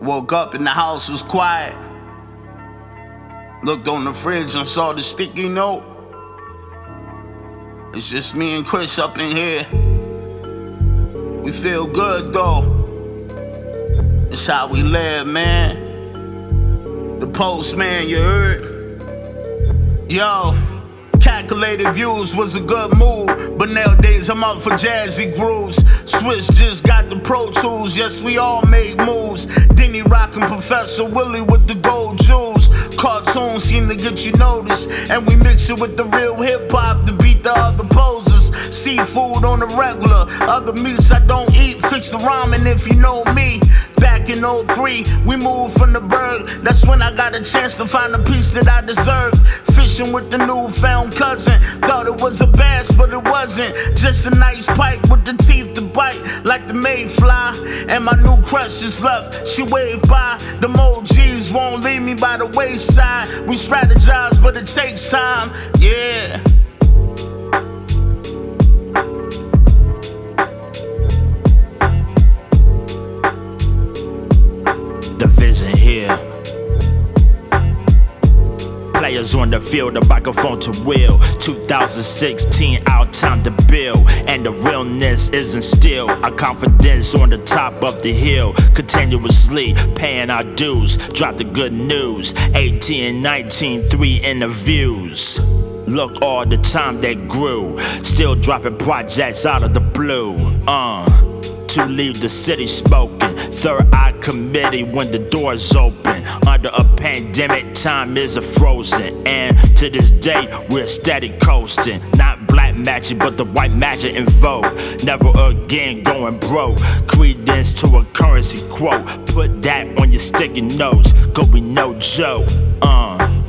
Woke up and the house was quiet. Looked on the fridge and saw the sticky note. It's just me and Chris up in here. We feel good though. It's how we live, man. The postman, you heard? Yo. Calculated views was a good move, but nowadays I'm up for jazzy grooves. Switch just got the Pro Tools, yes, we all make moves. Denny rockin' Professor Willie with the gold jewels. Cartoons seem to get you noticed, and we mix it with the real hip hop to beat the other poses. Seafood on the regular, other meats I don't eat. Fix the ramen if you know me. Back in 03, we moved from the berg. That's when I got a chance to find a piece that I deserve. Fishing with the newfound cousin. Thought it was a bass, but it wasn't. Just a nice pike with the teeth to bite, like the mayfly. And my new crush is left. She waved by. The G's won't leave me by the wayside. We strategize, but it takes time. Yeah. Players on the field, the microphone to will. 2016, out time to build. And the realness isn't still. Our confidence on the top of the hill. Continuously paying our dues. Drop the good news. 18, 19, three interviews. Look all the time they grew. Still dropping projects out of the blue. Uh to leave the city smoking. Third eye committee when the doors open. Under a pandemic, time is a frozen. And to this day, we're steady coasting. Not black magic, but the white magic in vogue. Never again going broke. Credence to a currency quote. Put that on your sticky notes, cause we know Joe. Uh.